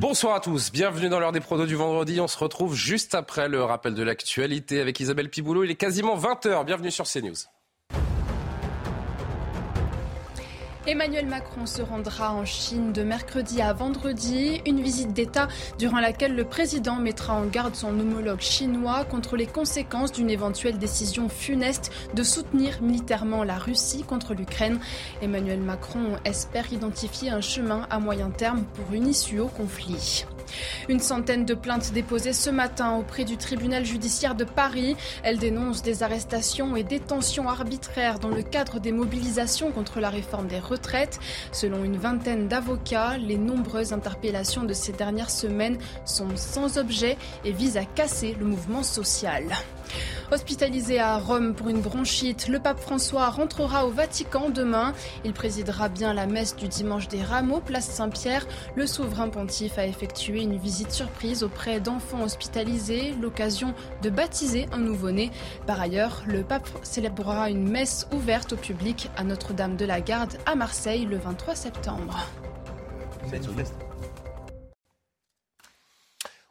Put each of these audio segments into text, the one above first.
Bonsoir à tous, bienvenue dans l'heure des prodos du vendredi. On se retrouve juste après le rappel de l'actualité avec Isabelle Piboulot. Il est quasiment 20h. Bienvenue sur CNews. Emmanuel Macron se rendra en Chine de mercredi à vendredi, une visite d'État durant laquelle le président mettra en garde son homologue chinois contre les conséquences d'une éventuelle décision funeste de soutenir militairement la Russie contre l'Ukraine. Emmanuel Macron espère identifier un chemin à moyen terme pour une issue au conflit. Une centaine de plaintes déposées ce matin auprès du tribunal judiciaire de Paris. Elles dénoncent des arrestations et détentions arbitraires dans le cadre des mobilisations contre la réforme des retraites. Selon une vingtaine d'avocats, les nombreuses interpellations de ces dernières semaines sont sans objet et visent à casser le mouvement social. Hospitalisé à Rome pour une bronchite, le pape François rentrera au Vatican demain. Il présidera bien la messe du dimanche des Rameaux, place Saint-Pierre. Le souverain pontife a effectué une visite surprise auprès d'enfants hospitalisés, l'occasion de baptiser un nouveau-né. Par ailleurs, le pape célébrera une messe ouverte au public à Notre-Dame de la Garde à Marseille le 23 septembre.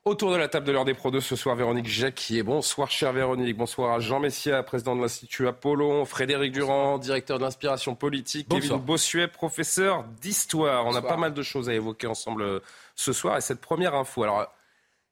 Autour de la table de l'heure des Pro 2 ce soir, Véronique Jacquier. Bonsoir, chère Véronique. Bonsoir à Jean Messia, président de l'Institut Apollon. Frédéric Durand, directeur d'inspiration politique. Bonsoir. Kevin Bossuet, professeur d'histoire. On a pas mal de choses à évoquer ensemble euh, ce soir. Et cette première info. Alors,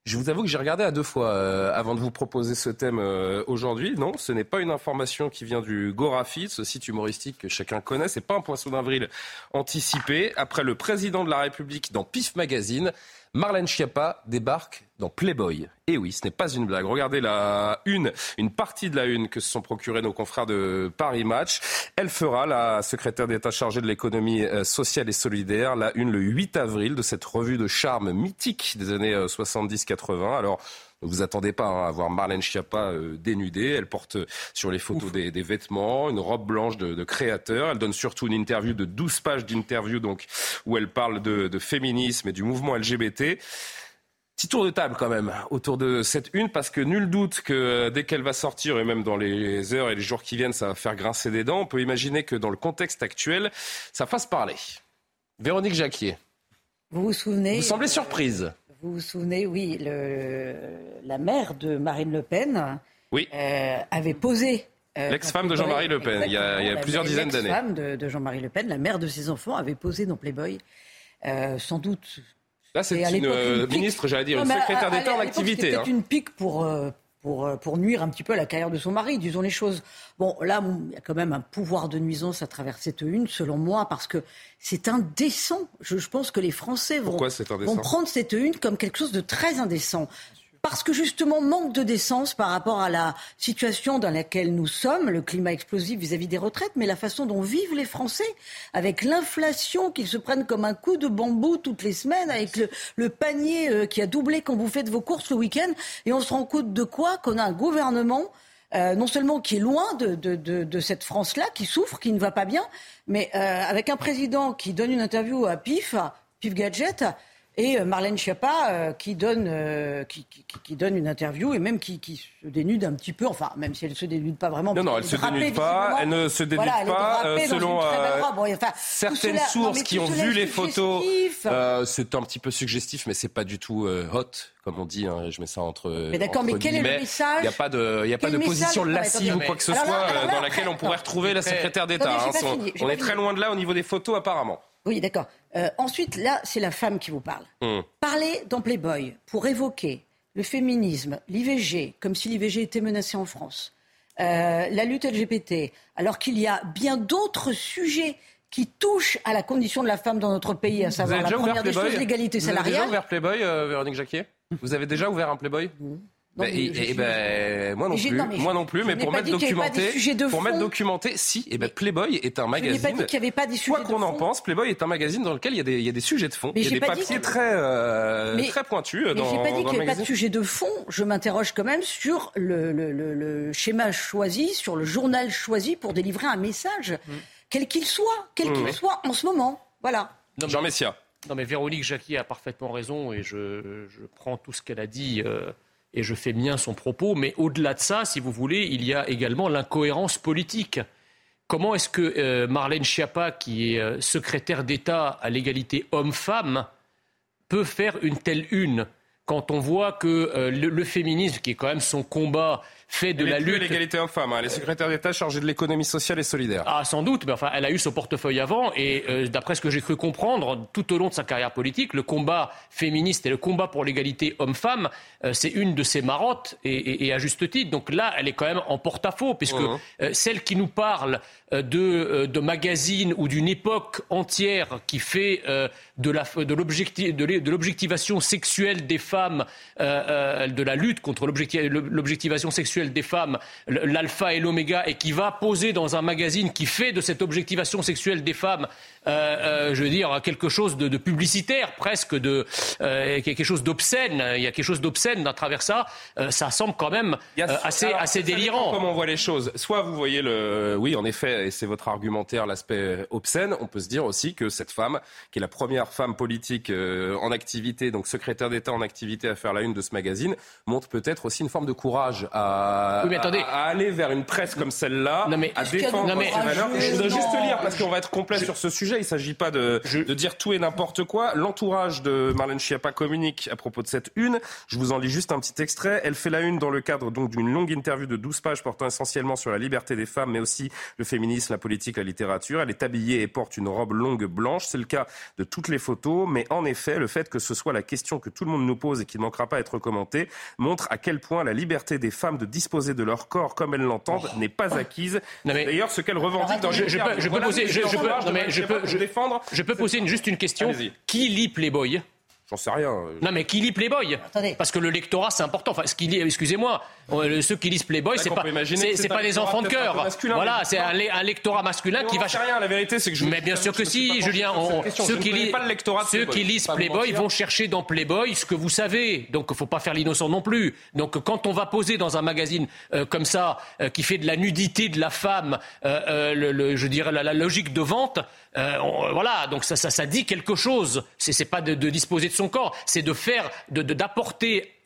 je vous avoue que j'ai regardé à deux fois euh, avant de vous proposer ce thème euh, aujourd'hui. Non, ce n'est pas une information qui vient du Gorafi, ce site humoristique que chacun connaît. C'est pas un poisson d'avril anticipé. Après le président de la République dans PIF Magazine, Marlène Schiappa débarque dans Playboy. Et oui, ce n'est pas une blague. Regardez la une, une partie de la une que se sont procurés nos confrères de Paris Match. Elle fera, la secrétaire d'État chargée de l'économie euh, sociale et solidaire, la une le 8 avril de cette revue de charme mythique des années 70-80. Euh, Alors, vous attendez pas à voir Marlène Schiappa euh, dénudée. Elle porte sur les photos des, des, vêtements, une robe blanche de, de, créateur. Elle donne surtout une interview de 12 pages d'interview donc où elle parle de, de féminisme et du mouvement LGBT. Petit tour de table quand même autour de cette une parce que nul doute que euh, dès qu'elle va sortir et même dans les heures et les jours qui viennent, ça va faire grincer des dents. On peut imaginer que dans le contexte actuel, ça fasse parler. Véronique Jacquier. Vous vous souvenez Vous semblez surprise. Vous vous souvenez, oui, le, la mère de Marine Le Pen oui. euh, avait posé. Euh, L'ex-femme de Jean-Marie Le Pen, il y a, il y a plusieurs dizaines d'années. L'ex-femme de, de Jean-Marie Le Pen, la mère de ses enfants, avait posé dans Playboy, euh, sans doute Là, c'est une, une ministre, j'allais dire, non, une secrétaire d'État en activité. C'était hein. une pique pour, euh, pour, pour nuire un petit peu à la carrière de son mari, disons les choses. Bon, là, il y a quand même un pouvoir de nuisance à travers cette une, selon moi, parce que c'est indécent. Je, je, pense que les Français vont, vont prendre cette une comme quelque chose de très indécent parce que justement manque de décence par rapport à la situation dans laquelle nous sommes, le climat explosif vis-à-vis des retraites, mais la façon dont vivent les Français, avec l'inflation qu'ils se prennent comme un coup de bambou toutes les semaines, avec le, panier euh, qui a doublé quand vous faites vos courses le week-end, et on se rend compte de quoi? Qu'on a un gouvernement euh, non seulement qui est loin de cette France-là, qui souffre, qui ne va pas bien, mais euh, avec un président qui donne une interview à PIF, PIF Gadget, et Marlène Schiappa euh, qui, donne, euh, qui, qui, qui, donne une interview et même qui, qui, se dénude un petit peu, enfin même si elle ne se dénude pas vraiment. Non, non, elle ne se dénude pas, elle ne se dénude voilà, pas, euh, selon bon, enfin, certaines cela, sources non, qui ont vu les photos. Euh, c'est un petit peu suggestif, mais c'est pas du tout hot comme on dit, hein, je mets ça entre. Mais d'accord, mais quel guillemets. est le message Il n'y a pas de, il y a pas de position lascive ou quoi que ce alors, soit alors, alors, dans laquelle on pourrait retrouver la secrétaire d'État. Hein, on est très loin de là au niveau des photos apparemment. Oui, d'accord. Euh, ensuite, là, c'est la femme qui vous parle. Mmh. Parler dans Playboy pour évoquer le féminisme, l'IVG, comme si l'IVG était menacé en France, euh, la lutte LGBT, alors qu'il y a bien d'autres sujets qui touchent à la condition de la femme dans notre pays, à savoir la première des choses, l'égalité salariale. Vous avez déjà ouvert Playboy, euh, Véronique Jacquier? Vous avez déjà ouvert un Playboy? Mmh. Et, ben, moi non plus, moi non plus, mais pour mettre documenté, pour mettre documenté, si, et ben Playboy est un magazine. Je n'ai pas dit qu'il n'y avait pas des sujets Quoi qu'on en pense, Playboy est un magazine dans lequel il y a des, il y a des sujets de fond, il y a des papiers très, euh, très pointus. Mais j'ai pas dit qu'il n'y avait pas de sujet de fond. Je m'interroge quand même sur le, le, le, schéma choisi, sur le journal choisi pour délivrer un message, mm. quel qu'il soit, quel qu'il mm. soit en ce moment. Voilà. Jean Messia. Non mais Véronique Jacquier a parfaitement raison et je, je prends tout ce qu'elle a dit. Euh, et je fais bien son propos, mais au-delà de ça, si vous voulez, il y a également l'incohérence politique. Comment est-ce que euh, Marlène Schiappa, qui est euh, secrétaire d'État à l'égalité homme-femme, peut faire une telle une quand on voit que euh, le, féminisme, qui est quand même son combat, fait de la lutte. l'égalité homme-femme. Hein. Elle est secrétaire d'État chargée de l'économie sociale et solidaire. Ah, sans doute. Mais enfin, elle a eu ce portefeuille avant. Et euh, d'après ce que j'ai cru comprendre, tout au long de sa carrière politique, le combat féministe et le combat pour l'égalité homme-femme, euh, c'est une de ses marottes et, à juste titre. Donc là, elle est quand même en porte-à-faux, puisque mmh. euh, celle qui nous parle de, de magazines ou d'une époque entière qui fait de l'objectivation sexuelle des femmes, de la lutte contre l'objectivation sexuelle des femmes, l'alpha et l'oméga, et qui va poser dans un magazine qui fait de cette objectivation sexuelle des femmes euh, euh, je veux dire, quelque chose de, publicitaire, presque de euh, quelque chose d'obscène. Il y a quelque chose d'obscène à travers ça. ça semble quand même assez, assez délirant. Comment on voit les choses Soit vous voyez le, oui, en effet, et c'est votre argumentaire, l'aspect obscène. On peut se dire aussi que cette femme, qui est la première femme politique en activité, donc secrétaire d'État en activité à faire la une de ce magazine, montre peut-être aussi une forme de courage à, aller vers une presse comme celle-là, à défendre ses valeurs. Je voudrais juste lire parce qu'on va être complet sur ce sujet. Il ne s'agit pas de, dire tout et n'importe quoi. L'entourage de Marlène Schiappa communique à propos de cette une. Je vous en lis juste un petit extrait. Elle fait la une dans le cadre donc d'une longue interview de 12 pages portant essentiellement sur la liberté des femmes, mais aussi le féminisme, la politique, la littérature. Elle est habillée et porte une robe longue blanche. C'est le cas de toutes les photos. Mais en effet, le fait que ce soit la question que tout le monde nous pose et qui ne manquera pas à être commentée montre à quel point la liberté des femmes de disposer de leur corps comme elles l'entendent n'est pas acquise. D'ailleurs, ce qu'elle revendique dans je, je, peux, je peux poser, je, peux, je, défendre. Je peux poser juste une question. Qui lit Playboy? J'en sais rien. Non, mais qui lit Playboy Parce que le lectorat, c'est important. Enfin, ce qui lit, excusez-moi, euh, ceux qui lisent Playboy, c'est pas, c'est pas des enfants de cœur. Voilà, c'est un, lectorat masculin qui va. sais rien. La vérité, c'est que je. Mais bien sûr que si, Julien. ceux qui, lisent, ceux qui lisent Playboy vont chercher dans Playboy ce que vous savez. Donc, faut pas faire l'innocent non plus. Donc, quand on va poser dans un magazine euh, comme ça, euh, qui fait de la nudité de la femme, le, je dirais la logique de vente. Euh, voilà, donc ça, ça, ça, dit quelque chose. C'est, c'est pas de, de, disposer de son corps, c'est de faire, de,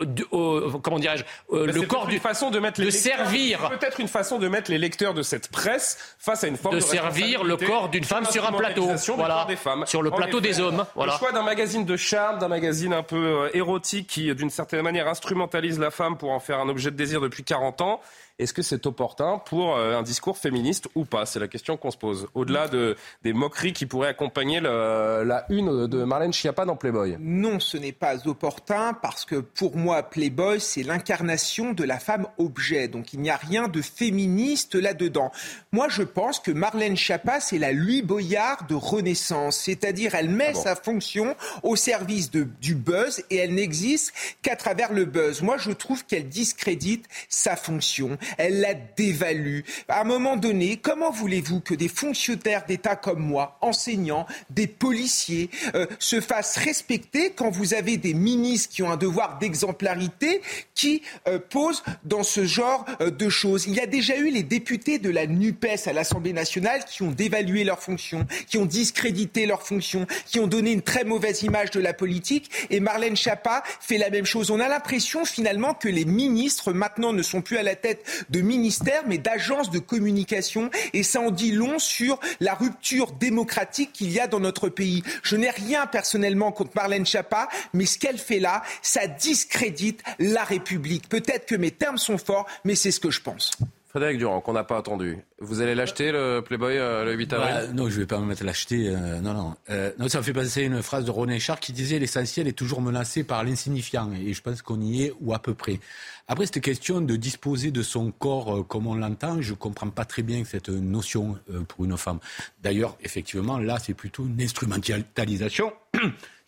d'apporter, comment dirais-je, euh, le corps du façon de mettre les servir. Peut-être une façon de mettre les lecteurs de cette presse face à une forme de, de servir le corps d'une femme sur un plateau, voilà, des femmes. sur le plateau des hommes. Voilà. Le choix d'un magazine de charme, d'un magazine un peu euh, érotique qui, d'une certaine manière, instrumentalise la femme pour en faire un objet de désir depuis 40 ans. Est-ce que c'est opportun pour euh, un discours féministe ou pas? C'est la question qu'on se pose. Au-delà de, des moqueries qui pourraient accompagner la une de Marlène Schiappa dans Playboy. Non, ce n'est pas opportun parce que pour moi, Playboy, c'est l'incarnation de la femme objet. Donc il n'y a rien de féministe là-dedans. Moi, je pense que Marlène Schiappa, c'est la Louis Boyard de Renaissance. C'est-à-dire, elle met ah sa fonction au service de, du buzz et elle n'existe qu'à travers le buzz. Moi, je trouve qu'elle discrédite sa fonction elle la dévalue. À un moment donné, comment voulez-vous que des fonctionnaires d'État comme moi, enseignants, des policiers, euh, se fassent respecter quand vous avez des ministres qui ont un devoir d'exemplarité qui euh, posent dans ce genre euh, de choses Il y a déjà eu les députés de la NUPES à l'Assemblée nationale qui ont dévalué leurs fonctions, qui ont discrédité leurs fonctions, qui ont donné une très mauvaise image de la politique. Et Marlène Schiappa fait la même chose. On a l'impression finalement que les ministres maintenant ne sont plus à la tête de ministères, mais d'agences de communication. Et ça en dit long sur la rupture démocratique qu'il y a dans notre pays. Je n'ai rien personnellement contre Marlène Schiappa, mais ce qu'elle fait là, ça discrédite la République. Peut-être que mes termes sont forts, mais c'est ce que je pense. Frédéric Durand, qu'on n'a pas attendu. Vous allez l'acheter, le Playboy, euh, le 8 avril? Bah, Non, je ne vais pas me mettre à l'acheter. Euh, non, non. Euh, non. Ça me fait passer une phrase de René Char qui disait l'essentiel est toujours menacé par l'insignifiant. Et je pense qu'on y est, ou à peu près. Après, cette question de disposer de son corps comme on l'entend, je ne comprends pas très bien cette notion pour une femme. D'ailleurs, effectivement, là, c'est plutôt une instrumentalisation.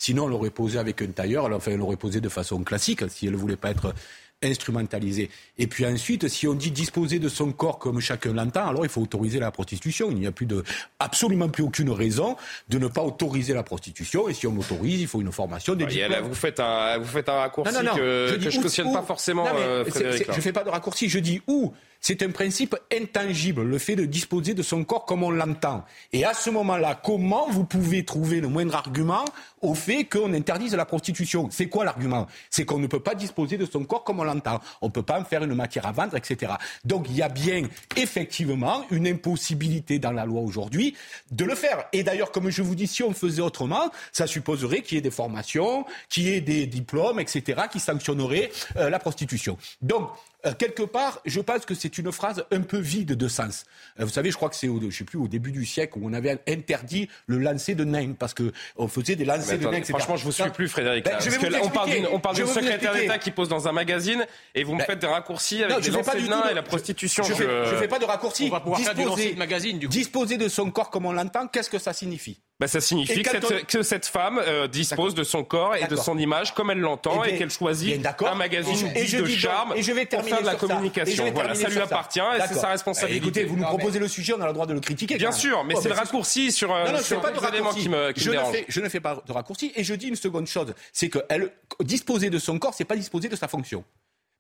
Sinon, on l'aurait posé avec un tailleur, enfin, elle l'aurait posé de façon classique, si elle ne voulait pas être instrumentalisé. Et puis ensuite, si on dit disposer de son corps comme chacun l'entend, alors il faut autoriser la prostitution. Il n'y a plus de, absolument plus aucune raison de ne pas autoriser la prostitution. Et si on l'autorise, il faut une formation des bah, vous faites un, vous faites un raccourci que, je, ne cautionne pas forcément, euh, Frédéric. Je ne fais pas de raccourci. Je dis où c'est un principe intangible, le fait de disposer de son corps comme on l'entend. Et à ce moment-là, comment vous pouvez trouver le moindre argument au fait qu'on interdise la prostitution? C'est quoi l'argument? C'est qu'on ne peut pas disposer de son corps comme on l'entend. On ne peut pas en faire une matière à vendre, etc. Donc il y a bien effectivement une impossibilité dans la loi aujourd'hui de le faire. Et d'ailleurs, comme je vous dis, si on faisait autrement, ça supposerait qu'il y ait des formations, qu'il y ait des diplômes, etc., qui sanctionneraient euh, la prostitution. Donc, quelque part, je pense que c'est une phrase un peu vide de sens. Euh, vous savez, je crois que c'est, au, je sais plus, au début du siècle où on avait interdit le lancer de nains parce que on faisait des lancers de nains. Etc. Franchement, je vous suis plus, Frédéric. Ben, on parle d'une, on parle d'une secrétaire d'État qui pose dans un magazine et vous me ben, faites des raccourcis avec non, les de nains et la prostitution. Je, ne fais, pas de raccourcis. On va pouvoir disposer, faire magazine, du coup. disposer de son corps comme on l'entend, qu'est-ce que ça signifie? Ben, ça signifie que cette, que cette, femme euh, dispose de son corps et de son image comme elle l'entend et, qu'elle choisit un magazine et je, de charme et je vais pour faire de la communication. Voilà, ça lui appartient et c'est sa responsabilité. Écoutez, vous nous proposez le sujet, on a le droit de le critiquer. Bien sûr, mais oh, c'est le raccourci sur, euh, non, sur les éléments qui me, qui je me ne fais, je ne fais pas de raccourci et je dis une seconde chose, c'est que elle, disposer de son corps, c'est pas disposer de sa fonction.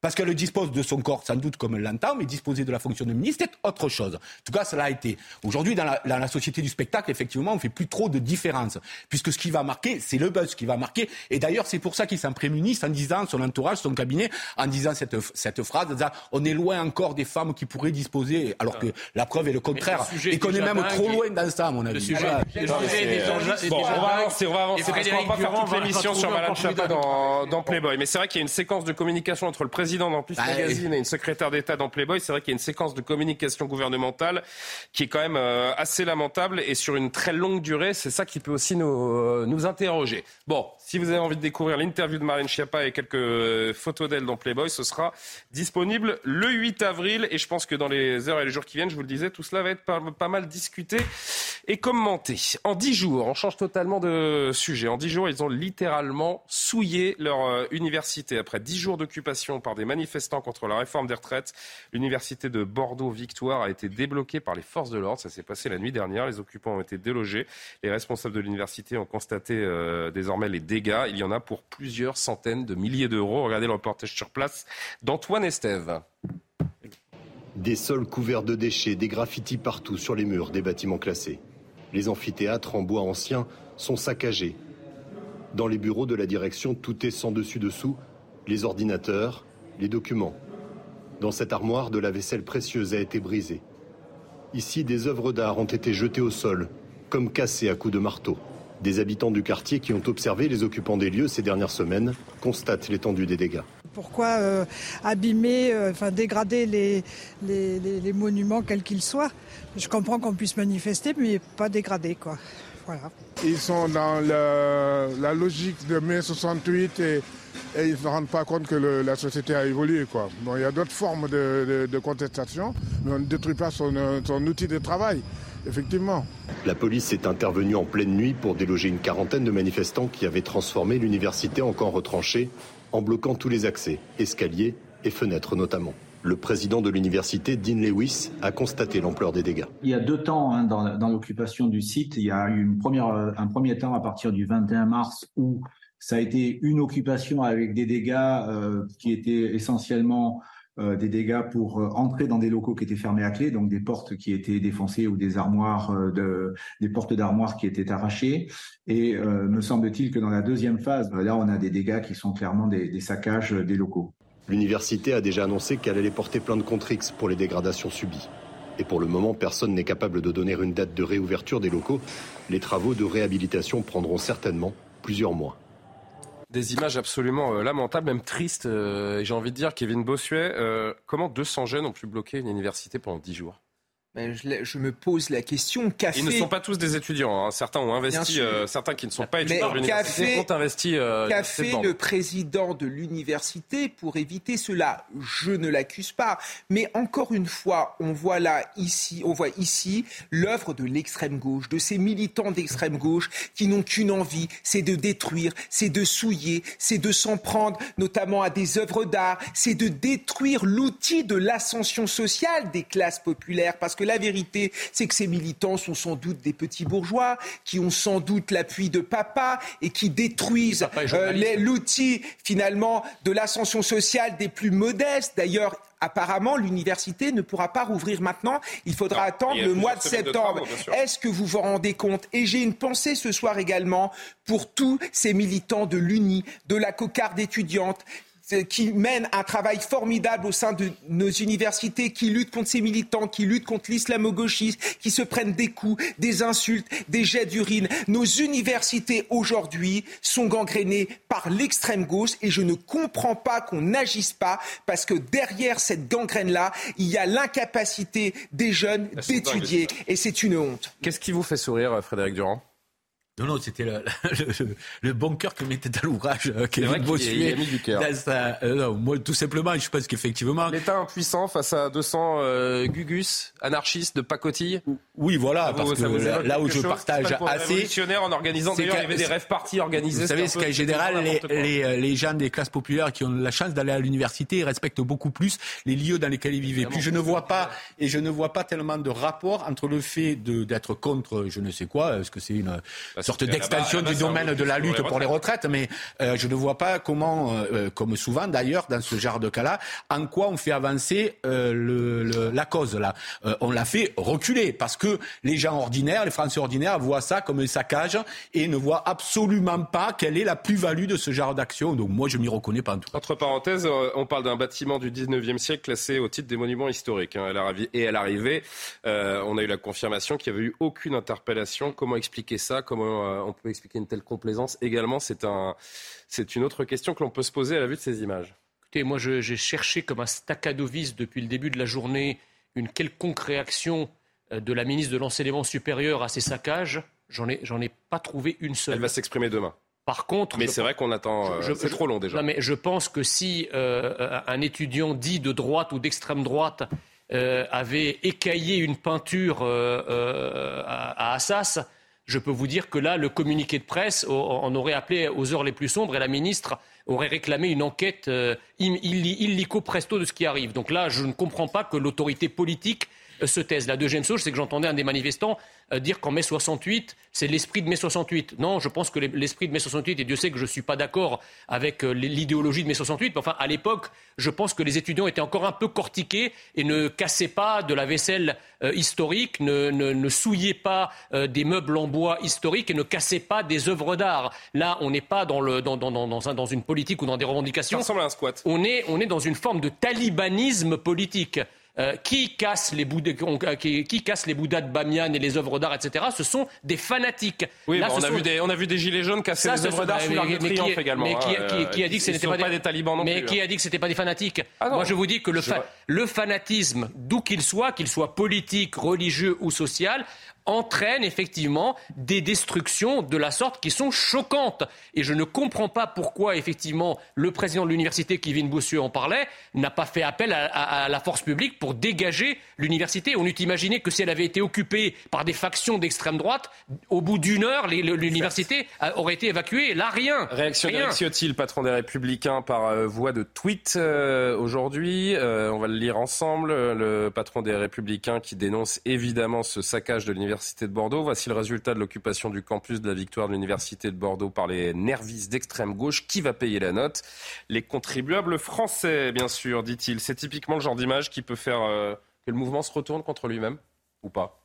Parce qu'elle dispose de son corps, sans doute comme elle l'entend, mais disposer de la fonction de ministre, c'est autre chose. En tout cas, cela a été. Aujourd'hui, dans la, société du spectacle, effectivement, on fait plus trop de différence. Puisque ce qui va marquer, c'est le buzz qui va marquer. Et d'ailleurs, c'est pour ça qu'il s'en prémunissent en disant, son entourage, son cabinet, en disant cette, cette phrase, on est loin encore des femmes qui pourraient disposer, alors que la preuve est le contraire. Et qu'on est même trop loin dans ça, à mon avis. Le sujet, bon, on va avancer, on va avancer, parce qu'on va pas faire toute l'émission sur Madame Chapa dans, dans Playboy. Mais c'est vrai qu'il y a une séquence de communication entre le président président dans Plus bah, Magazine et une secrétaire d'État dans Playboy, c'est vrai qu'il y a une séquence de communication gouvernementale qui est quand même euh, assez lamentable et sur une très longue durée. C'est ça qui peut aussi nous, euh, nous interroger. Bon, si vous avez envie de découvrir l'interview de Marine Schiappa et quelques euh, photos d'elle dans Playboy, ce sera disponible le 8 avril. Et je pense que dans les heures et les jours qui viennent, je vous le disais, tout cela va être pas, pas mal discuté et commenté. En dix jours, on change totalement de sujet. En dix jours, ils ont littéralement souillé leur université après dix jours d'occupation par des manifestants contre la réforme des retraites. L'université de Bordeaux-Victoire a été débloquée par les forces de l'ordre. Ça s'est passé la nuit dernière. Les occupants ont été délogés. Les responsables de l'université ont constaté euh, désormais les dégâts. Il y en a pour plusieurs centaines de milliers d'euros. Regardez le reportage sur place d'Antoine Estève. Des sols couverts de déchets, des graffitis partout sur les murs des bâtiments classés. Les amphithéâtres en bois ancien sont saccagés. Dans les bureaux de la direction, tout est sans dessus-dessous. Les ordinateurs, documents. Dans cette armoire, de la vaisselle précieuse a été brisée. Ici, des œuvres d'art ont été jetées au sol, comme cassées à coups de marteau. Des habitants du quartier qui ont observé les occupants des lieux ces dernières semaines constatent l'étendue des dégâts. Pourquoi euh, abîmer, euh, enfin dégrader les, les, monuments quels qu'ils soient? Je comprends qu'on puisse manifester, mais pas dégrader quoi. Voilà. Ils sont dans la logique de mai 68 et et ils ne se rendent pas compte que la société a évolué. Quoi. il y a d'autres formes de, contestation, mais on ne détruit pas son, outil de travail, effectivement. La police est intervenue en pleine nuit pour déloger une quarantaine de manifestants qui avaient transformé l'université en camp retranché en bloquant tous les accès, escaliers et fenêtres notamment. Le président de l'université, Dean Lewis, a constaté l'ampleur des dégâts. Il y a deux temps hein, dans, l'occupation du site. Il y a eu première, un premier temps à partir du 21 mars où ça a été une occupation avec des dégâts euh, qui étaient essentiellement euh, des dégâts pour euh, entrer dans des locaux qui étaient fermés à clé, donc des portes qui étaient défoncées ou des armoires, de, des portes d'armoires qui étaient arrachées. Et me semble-t-il que dans la deuxième phase, là, on a des dégâts qui sont clairement des, des saccages des locaux. L'université a déjà annoncé qu'elle allait porter plainte contre X pour les dégradations subies. Et pour le moment, personne n'est capable de donner une date de réouverture des locaux. Les travaux de réhabilitation prendront certainement plusieurs mois des images absolument euh, lamentables, même tristes. Euh, et j'ai envie de dire, Kevin Bossuet, euh, comment 200 jeunes ont pu bloquer une université pendant 10 jours? Ben, je, me pose la question. Ils ne sont pas tous des étudiants. Hein. Certains ont investi, euh, certains qui ne sont pas étudiants de l'université ont investi. Euh, qu'a fait le président de l'université pour éviter cela Je ne l'accuse pas. Mais encore une fois, on voit là, ici, on voit ici l'œuvre de l'extrême gauche, de ces militants d'extrême gauche qui n'ont qu'une envie, c'est de détruire, c'est de souiller, c'est de s'en prendre notamment à des œuvres d'art, c'est de détruire l'outil de l'ascension sociale des classes populaires. Parce que la vérité, c'est que ces militants sont sans doute des petits bourgeois qui ont sans doute l'appui de papa et qui détruisent euh, l'outil finalement de l'ascension sociale des plus modestes. D'ailleurs, apparemment, l'université ne pourra pas rouvrir maintenant. Il faudra attendre le mois de septembre. Est-ce que vous vous rendez compte? Et j'ai une pensée ce soir également pour tous ces militants de l'UNI, de la cocarde étudiante, qui mène un travail formidable au sein de nos universités, qui luttent contre ces militants, qui luttent contre l'islamo-gauchisme, qui se prennent des coups, des insultes, des jets d'urine. Nos universités aujourd'hui sont gangrénées par l'extrême gauche et je ne comprends pas qu'on n'agisse pas parce que derrière cette gangrène-là, il y a l'incapacité des jeunes d'étudier et c'est une honte. Qu'est-ce qui vous fait sourire, Frédéric Durand? Non, non, c'était le, le, le, bon cœur que mettait à l'ouvrage euh, Kevin Bossuet. mis du cœur. Euh, non, moi, tout simplement, je pense qu'effectivement... L'État impuissant face à 200 euh, gugus anarchistes de pacotille Oui, voilà, parce que là où je partage assez... révolutionnaire en organisant, d'ailleurs, il y avait des rêves partis organisés. Vous savez, c'est qu'en général, les, les, les, gens des classes populaires qui ont la chance d'aller à l'université respectent beaucoup plus les lieux dans lesquels ils vivaient. Puis je ne vois pas, et je ne vois pas tellement de rapport entre le fait d'être contre je ne sais quoi, est-ce que c'est une... Bah, sorte d'extension du domaine de la lutte pour les retraites, mais euh, je ne vois pas comment, euh, euh, comme souvent d'ailleurs dans ce genre de cas-là, en quoi on fait avancer le, la cause là. on l'a fait reculer parce que les gens ordinaires, les Français ordinaires voient ça comme un saccage et ne voient absolument pas quelle est la plus-value de ce genre d'action. Donc moi je m'y reconnais pas en tout. Entre parenthèses, on parle d'un bâtiment du 19e siècle classé au titre des monuments historiques. Hein. Et à l'arrivée, on a eu la confirmation qu'il n'y avait eu aucune interpellation. Comment expliquer ça? Comment euh, on peut expliquer une telle complaisance Également, c'est un, une autre question que l'on peut se poser à la vue de ces images. Écoutez, moi, j'ai cherché comme un staccadovis depuis le début de la journée une quelconque réaction euh, de la ministre de l'enseignement supérieur à ces saccages. J'en ai, ai pas trouvé une seule. Elle va s'exprimer demain. Par contre, mais c'est vrai qu'on attend. Euh, c'est trop long déjà. Non, mais je pense que si un étudiant dit de droite ou d'extrême droite avait écaillé une peinture à Assas, je peux vous dire que là, le communiqué de presse en aurait appelé aux heures les plus sombres et la ministre aurait réclamé une enquête euh, illico presto de ce qui arrive. Donc là, je ne comprends pas que l'autorité politique se taise. La deuxième chose, c'est que j'entendais un des manifestants euh, dire qu'en mai 68, c'est l'esprit de mai 68. Non, je pense que l'esprit de mai 68, et Dieu sait que je ne suis pas d'accord avec euh, l'idéologie de mai 68, mais enfin, à l'époque, je pense que les étudiants étaient encore un peu cortiqués et ne cassaient pas de la vaisselle historique, ne, ne, souillaient pas des meubles en bois historiques et ne cassaient pas des œuvres d'art. Là, on n'est pas dans, le, dans, dans, dans, un, dans, une politique ou dans des revendications. Ça ressemble à un squat. On est, on est dans une forme de talibanisme politique. Euh, qui, casse les euh, qui, qui casse les Bouddhas de Bamiyan et les œuvres d'art, etc., ce sont des fanatiques. Oui, on, a vu des, on a vu des gilets jaunes casser les œuvres d'art sous l'Arc de Triomphe également. Mais qui, a dit que ce n'était pas, des talibans non mais plus. qui hein. a dit que ce n'était pas des fanatiques ah Moi, je vous dis que le, le fanatisme, d'où qu'il soit, qu'il soit politique, religieux ou social, entraîne effectivement des destructions de la sorte qui sont choquantes. Et je ne comprends pas pourquoi effectivement le président de l'université, Kevin Bossuet, en parlait, n'a pas fait appel à, la force publique pour dégager l'université. On eût imaginé que si elle avait été occupée par des factions d'extrême droite, au bout d'une heure, l'université aurait été évacuée. Là, rien. Réaction le patron des Républicains, par euh, voie de tweet euh, aujourd'hui. Euh, on va le lire ensemble. Le patron des Républicains qui dénonce évidemment ce saccage de l'université l'Université de Bordeaux. Voici le résultat de l'occupation du campus de la victoire de l'Université de Bordeaux par les nervistes d'extrême gauche. Qui va payer la note? Les contribuables français, bien sûr, dit-il. C'est typiquement le genre d'image qui peut faire euh, que le mouvement se retourne contre lui-même ou pas?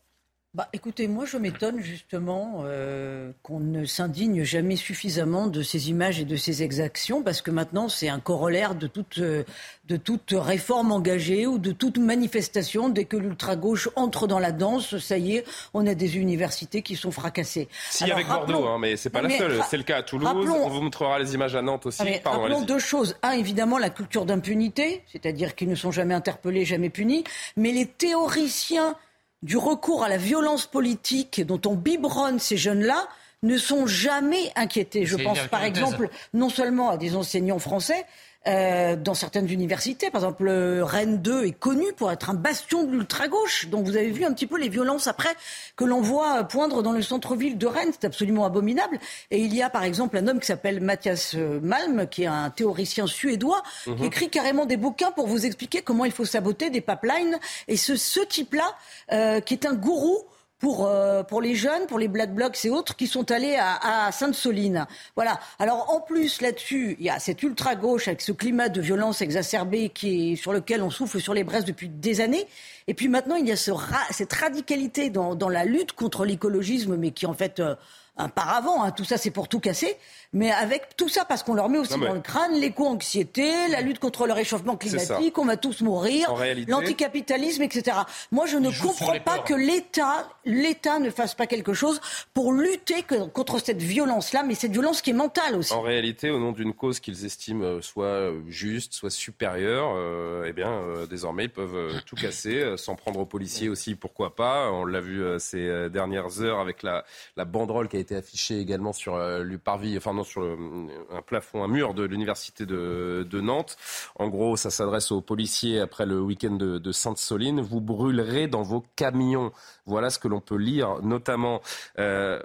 Bah, écoutez, moi je m'étonne justement euh, qu'on ne s'indigne jamais suffisamment de ces images et de ces exactions, parce que maintenant c'est un corollaire de toute, euh, de toute réforme engagée ou de toute manifestation. Dès que l'ultra-gauche entre dans la danse, ça y est, on a des universités qui sont fracassées. Si, avec Bordeaux, hein, mais c'est pas la seule. C'est le cas à Toulouse. on vous montrera les images à Nantes aussi. Pardon, rappelons deux choses. Un, évidemment, la culture d'impunité, c'est-à-dire qu'ils ne sont jamais interpellés, jamais punis, mais les théoriciens du recours à la violence politique dont on biberonne ces jeunes-là ne sont jamais inquiétés. Je pense par exemple non seulement à des enseignants français, euh, dans certaines universités. Par exemple, Rennes 2 est connu pour être un bastion de l'ultra-gauche. Donc vous avez vu un petit peu les violences après que l'on voit poindre dans le centre-ville de Rennes. C'est absolument abominable. Et il y a par exemple un homme qui s'appelle Mathias euh, Malm, qui est un théoricien suédois, qui mhm. écrit carrément des bouquins pour vous expliquer comment il faut saboter des pipelines. Et ce, ce type-là, euh, qui est un gourou, pour, euh, pour les jeunes, pour les Black Blocs et autres qui sont allés à, Sainte-Soline. Voilà. Alors en plus là-dessus, il y a cette ultra-gauche avec ce climat de violence exacerbé qui est, sur lequel on souffle sur les braises depuis des années. Et puis maintenant, il y a ce cette radicalité dans, dans, la lutte contre l'écologisme, mais qui en fait... Euh, un paravent, hein. tout ça c'est pour tout casser, mais avec tout ça parce qu'on leur met aussi dans le crâne l'éco-anxiété, la lutte contre le réchauffement climatique, on va tous mourir, l'anticapitalisme, etc. Moi je ne comprends pas que l'État, l'État ne fasse pas quelque chose pour lutter contre cette violence-là, mais cette violence qui est mentale aussi. En réalité, au nom d'une cause qu'ils estiment euh, soit euh, juste, soit supérieure, euh, eh bien désormais ils peuvent tout casser, s'en prendre aux policiers aussi, pourquoi pas. On l'a vu ces dernières heures avec la, la banderole qui a été affichée également sur le parvis, enfin sur un plafond, un mur de l'université de, Nantes. En gros, ça s'adresse aux policiers après le week-end de, Sainte-Soline. Vous brûlerez dans vos camions. Voilà ce que l'on peut lire, notamment. Euh,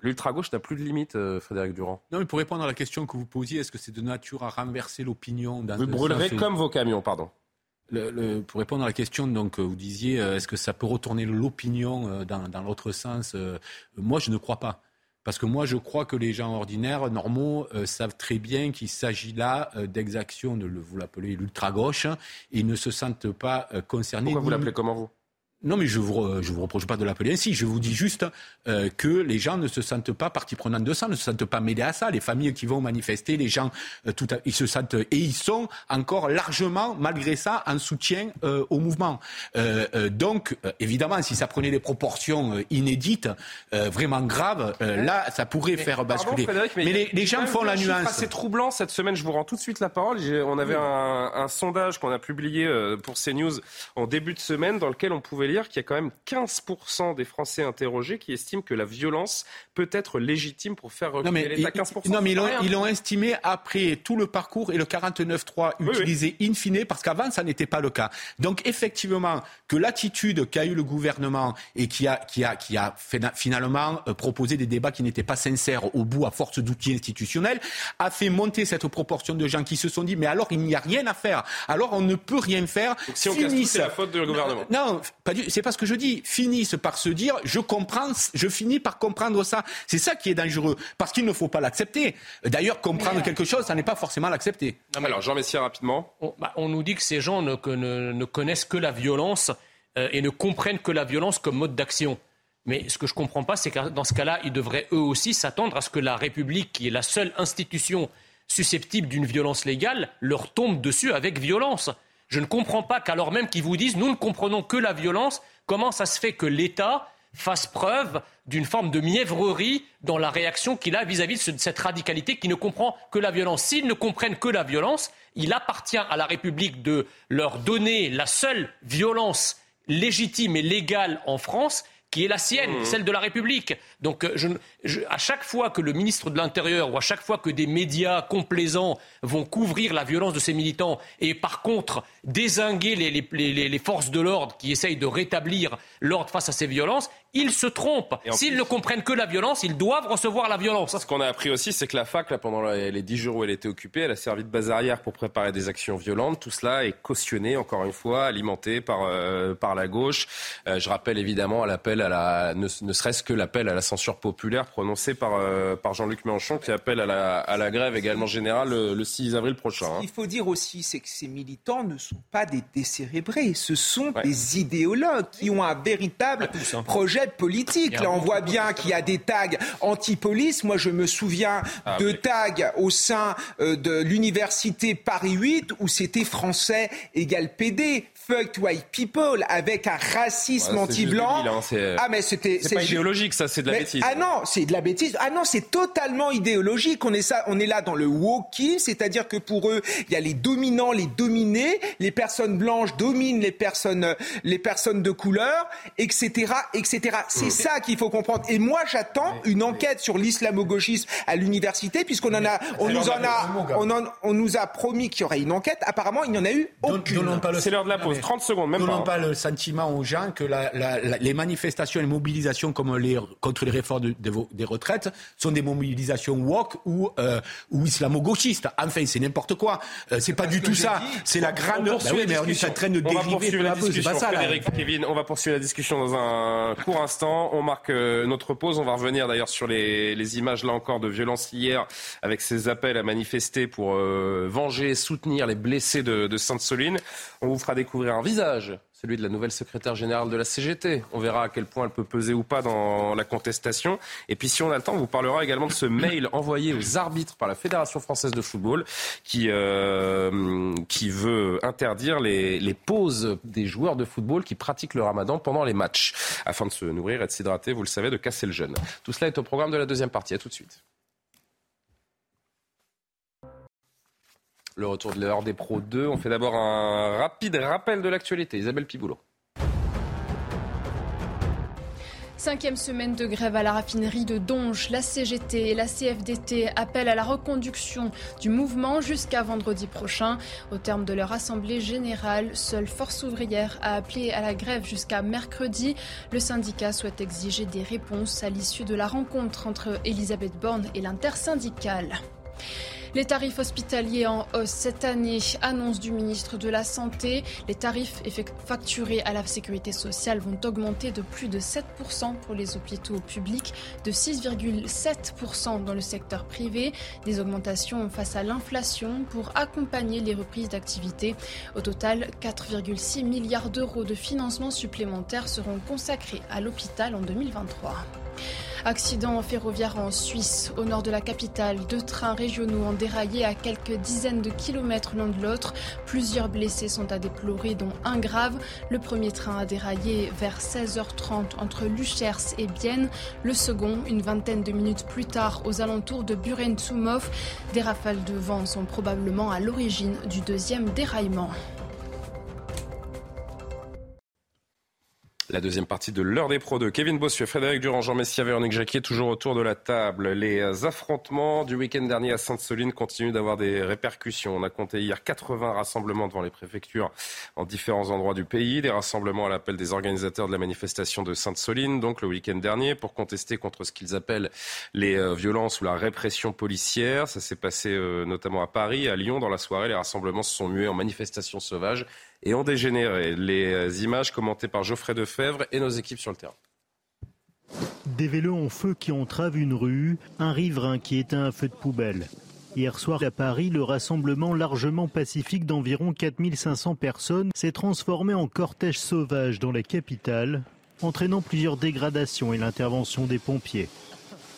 L'ultra-gauche n'a plus de limite, euh, Frédéric Durand. Non, mais pour répondre à la question que vous posiez, est-ce que c'est de nature à renverser l'opinion Vous brûlerez comme vos camions, pardon. pour répondre à la question, donc vous disiez, euh, est-ce que ça peut retourner l'opinion dans l'autre sens Moi, je ne crois pas. Parce que moi, je crois que les gens ordinaires, normaux, euh, savent très bien qu'il s'agit là euh, d'exactions, de, vous l'appelez l'ultra-gauche, et ils ne se sentent pas euh, concernés. Pourquoi vous l'appelez comment vous? Non, mais je ne vous, je vous reproche pas de l'appeler ainsi. Je vous dis juste euh, que les gens ne se sentent pas partie prenante de ça, ne se sentent pas mêlés à ça. Les familles qui vont manifester, les gens, euh, tout ils se sentent et ils sont encore largement, malgré ça, en soutien euh, au mouvement. donc, évidemment, si ça prenait des proportions inédites, vraiment graves, là, ça pourrait faire basculer. mais, les, gens font la nuance. C'est troublant cette semaine. Je vous rends tout de suite la parole. On avait un, un sondage qu'on a publié pour CNews en début de semaine, dans lequel on pouvait lire qu'il y a quand même 15% des Français interrogés qui estiment que la violence peut être légitime pour faire reculer l'État. 15%. Non, mais ils l'ont estimé après tout le parcours et le 49.3 utilisé in fine, parce qu'avant, ça n'était pas le cas. Donc, effectivement, que l'attitude qu'a eu le gouvernement et qui a, qui a, qui a finalement euh, proposé des débats qui n'étaient pas sincères au bout à force d'outils institutionnels, a fait monter cette proportion de gens qui se sont dit, mais alors il n'y a rien à faire. Alors on ne peut rien faire. si on casse tout, c'est la faute du gouvernement. Non, pas c'est pas ce que je dis. Finissent par se dire, je comprends, je finis par comprendre ça. C'est ça qui est dangereux, parce qu'il ne faut pas l'accepter. D'ailleurs, comprendre quelque chose, ça n'est pas forcément l'accepter. Alors, Jean Messia, rapidement. Bah, on, nous dit que ces gens ne, ne, connaissent que la violence euh, et ne comprennent que la violence comme mode d'action. Mais ce que je ne comprends pas, c'est que dans ce cas-là, ils devraient eux aussi s'attendre à ce que la République, qui est la seule institution susceptible d'une violence légale, leur tombe dessus avec violence. Je ne comprends pas qu'alors même qu'ils vous disent nous ne comprenons que la violence, comment ça se fait que l'État fasse preuve d'une forme de mièvrerie dans la réaction qu'il a vis-à-vis de cette radicalité qui ne comprend que la violence. S'ils ne comprennent que la violence, il appartient à la République de leur donner la seule violence légitime et légale en France qui est la sienne, mmh. celle de la République. Donc, euh, à chaque fois que le ministre de l'Intérieur ou à chaque fois que des médias complaisants vont couvrir la violence de ces militants et par contre désinguer les forces de l'ordre qui essayent de rétablir l'ordre face à ces violences, ils se trompent. S'ils ne comprennent que la violence, ils doivent recevoir la violence. Ce qu'on a appris aussi, c'est que la fac, là, pendant les dix jours où elle était occupée, elle a servi de base arrière pour préparer des actions violentes. Tout cela est cautionné, encore une fois, alimenté par, euh, par la gauche. Euh, je rappelle évidemment à l'appel à la, ne, serait-ce que l'appel à la censure populaire prononcé par, euh, par Jean-Luc Mélenchon, qui appelle à la, à la grève également générale le, 6 avril prochain. Ce hein. qu'il faut dire aussi, c'est que ces militants ne sont pas des décérébrés. Ce sont des idéologues qui ont un véritable hein. projet politique. Là, on voit bien qu'il y a des tags anti-police. Moi, je me souviens ah de tags au sein euh, de l'université Paris 8 où c'était français égal PD fucked white people avec un racisme anti-blanc. Hein, ah mais c'était c'est pas idéologique ça, c'est de la bêtise. Ah non, c'est de la bêtise. Ah non, c'est totalement idéologique. On est ça, on est là dans le wokisme, c'est-à-dire que pour eux, il y a les dominants, les dominés, les personnes blanches dominent les personnes les personnes de couleur, etc., etc. C'est mm. ça qu'il faut comprendre. Et moi, j'attends une enquête sur l'islamo-gauchisme à l'université, puisqu'on en a, on nous en a, on, on nous a promis qu'il y aurait une enquête. Apparemment, il n'y en a eu aucune. C'est l'heure de la pause. 30 secondes, même pas. pas le sentiment aux gens que les manifestations, les mobilisations comme les, contre les réformes des retraites sont des mobilisations woke ou, euh, ou islamo-gauchistes. Enfin, c'est n'importe quoi. Euh, c'est pas du tout ça. C'est la grande. On, bah oui, mais on est en train de dériver la discussion. Pas ça, Kevin, on va poursuivre la discussion dans un court instant. On marque euh, notre pause. On va revenir d'ailleurs sur les, les, images là encore de violence hier avec ces appels à manifester pour euh, venger, soutenir les blessés de, de Sainte-Soline. On vous fera découvrir un visage, celui de la nouvelle secrétaire générale de la CGT. On verra à quel point elle peut peser ou pas dans la contestation. Et puis si on a le temps, on vous parlera également de ce mail envoyé aux arbitres par la Fédération française de football qui, euh, qui veut interdire les, les pauses des joueurs de football qui pratiquent le ramadan pendant les matchs, afin de se nourrir et de s'hydrater, vous le savez, de casser le jeûne. Tout cela est au programme de la deuxième partie. À tout de suite. Le retour de l'heure des pros 2. On fait d'abord un rapide rappel de l'actualité. Isabelle Piboulot. Cinquième semaine de grève à la raffinerie de Donge. La CGT et la CFDT appellent à la reconduction du mouvement jusqu'à vendredi prochain. Au terme de leur assemblée générale, seule Force ouvrière a appelé à la grève jusqu'à mercredi. Le syndicat souhaite exiger des réponses à l'issue de la rencontre entre Elisabeth Borne et l'intersyndicale. Les tarifs hospitaliers en hausse cette année, annonce du ministre de la Santé. Les tarifs facturés à la sécurité sociale vont augmenter de plus de 7% pour les hôpitaux publics, de 6,7% dans le secteur privé. Des augmentations face à l'inflation pour accompagner les reprises d'activité. Au total, 4,6 milliards d'euros de financement supplémentaires seront consacrés à l'hôpital en 2023. Accident ferroviaire en Suisse, au nord de la capitale. Deux trains régionaux ont déraillé à quelques dizaines de kilomètres l'un de l'autre. Plusieurs blessés sont à déplorer, dont un grave. Le premier train a déraillé vers 16h30 entre Luchers et Bienne. Le second, une vingtaine de minutes plus tard, aux alentours de Buren-Tsumov. Des rafales de vent sont probablement à l'origine du deuxième déraillement. La deuxième partie de l'heure des pros de Kevin Bossuet, Frédéric Durand, Jean Messia, Véronique Jacquier, toujours autour de la table. Les affrontements du week-end dernier à Sainte-Soline continuent d'avoir des répercussions. On a compté hier 80 rassemblements devant les préfectures en différents endroits du pays, des rassemblements à l'appel des organisateurs de la manifestation de Sainte-Soline, donc le week-end dernier, pour contester contre ce qu'ils appellent les euh, violences ou la répression policière. Ça s'est passé euh, notamment à Paris, à Lyon. Dans la soirée, les rassemblements se sont mués en manifestations sauvages et ont dégénéré. Les images commentées par Geoffrey Defebvre et nos équipes sur le terrain. Des vélos en feu qui entravent une rue, un riverain qui éteint un feu de poubelle. Hier soir à Paris, le rassemblement largement pacifique d'environ 4500 personnes s'est transformé en cortège sauvage dans la capitale, entraînant plusieurs dégradations et l'intervention des pompiers.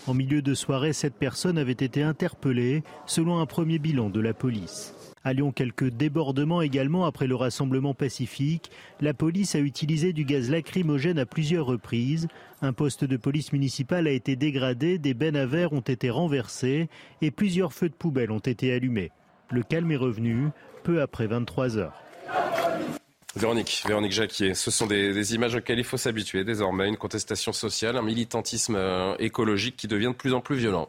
En milieu de soirée, sept personnes avaient été interpellées, selon un premier bilan de la police. À quelques débordements également après le rassemblement pacifique. La police a utilisé du gaz lacrymogène à plusieurs reprises. Un poste de police municipale a été dégradé, des bennes à verre ont été renversées et plusieurs feux de poubelle ont été allumés. Le calme est revenu peu après 23 heures. Véronique, Véronique Jacquier, ce sont des, des images auxquelles il faut s'habituer désormais, une contestation sociale, un militantisme euh, écologique qui devient de plus en plus violent.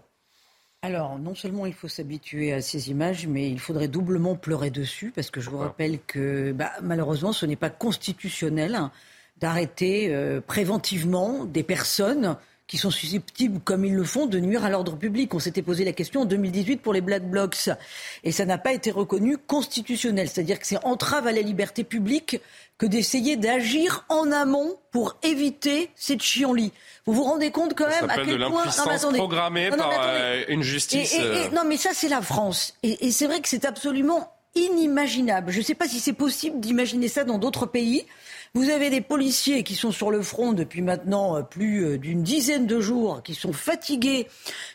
Alors, non seulement il faut s'habituer à ces images, mais il faudrait doublement pleurer dessus, parce que je vous rappelle que bah, malheureusement, ce n'est pas constitutionnel d'arrêter euh, préventivement des personnes qui sont susceptibles, comme ils le font, de nuire à l'ordre public. On s'était posé la question en 2018 pour les Black Blocs, et ça n'a pas été reconnu constitutionnel. C'est-à-dire que c'est entrave à la liberté publique que d'essayer d'agir en amont pour éviter cette chienlit. Vous vous rendez compte quand même à quel de point non, programmée par euh, une justice. Euh, non, mais ça c'est la France. Et, c'est vrai que c'est absolument inimaginable. Je ne sais pas si c'est possible d'imaginer ça dans d'autres pays. Vous avez des policiers qui sont sur le front depuis maintenant euh, plus d'une dizaine de jours, qui sont fatigués.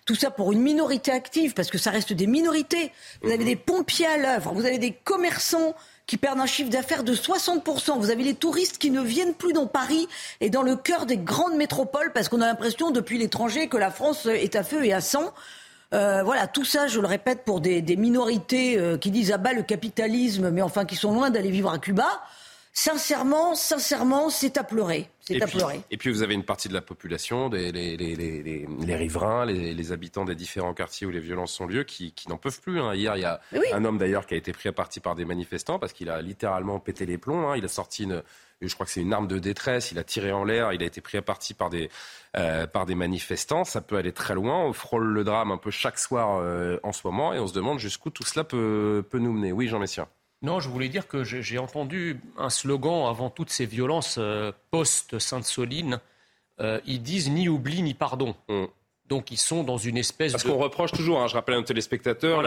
Tout ça pour une minorité active, parce que ça reste des minorités. Vous avez des pompiers à l'œuvre, vous avez des commerçants qui perdent un chiffre d'affaires de 60%. Vous avez les touristes qui ne viennent plus dans Paris et dans le cœur des grandes métropoles parce qu'on a l'impression depuis l'étranger que la France est à feu et à sang. Euh, voilà, tout ça, je le répète, pour des, minorités euh, qui disent à bas le capitalisme, mais enfin qui sont loin d'aller vivre à Cuba. Sincèrement, sincèrement, c'est à pleurer. C'est à pleurer. Et puis vous avez une partie de la population, les, riverains, les, habitants des différents quartiers où les violences ont lieu, qui, n'en peuvent plus. Hein. Hier, il y a un homme d'ailleurs qui a été pris à partie par des manifestants parce qu'il a littéralement pété les plombs. Hein. Il a sorti une, je crois que c'est une arme de détresse, il a tiré en l'air, il a été pris à partie par des, euh, par des manifestants. Ça peut aller très loin. On frôle le drame un peu chaque soir euh, en ce moment et on se demande jusqu'où tout cela peut, peut nous mener. Oui, Jean Messia. Non, je voulais dire que j'ai entendu un slogan avant toutes ces violences euh, post-Sainte-Soline. Euh, ils disent ni oubli ni pardon. Mm. Donc ils sont dans une espèce Parce qu'on reproche toujours, hein, je rappelle à nos téléspectateurs,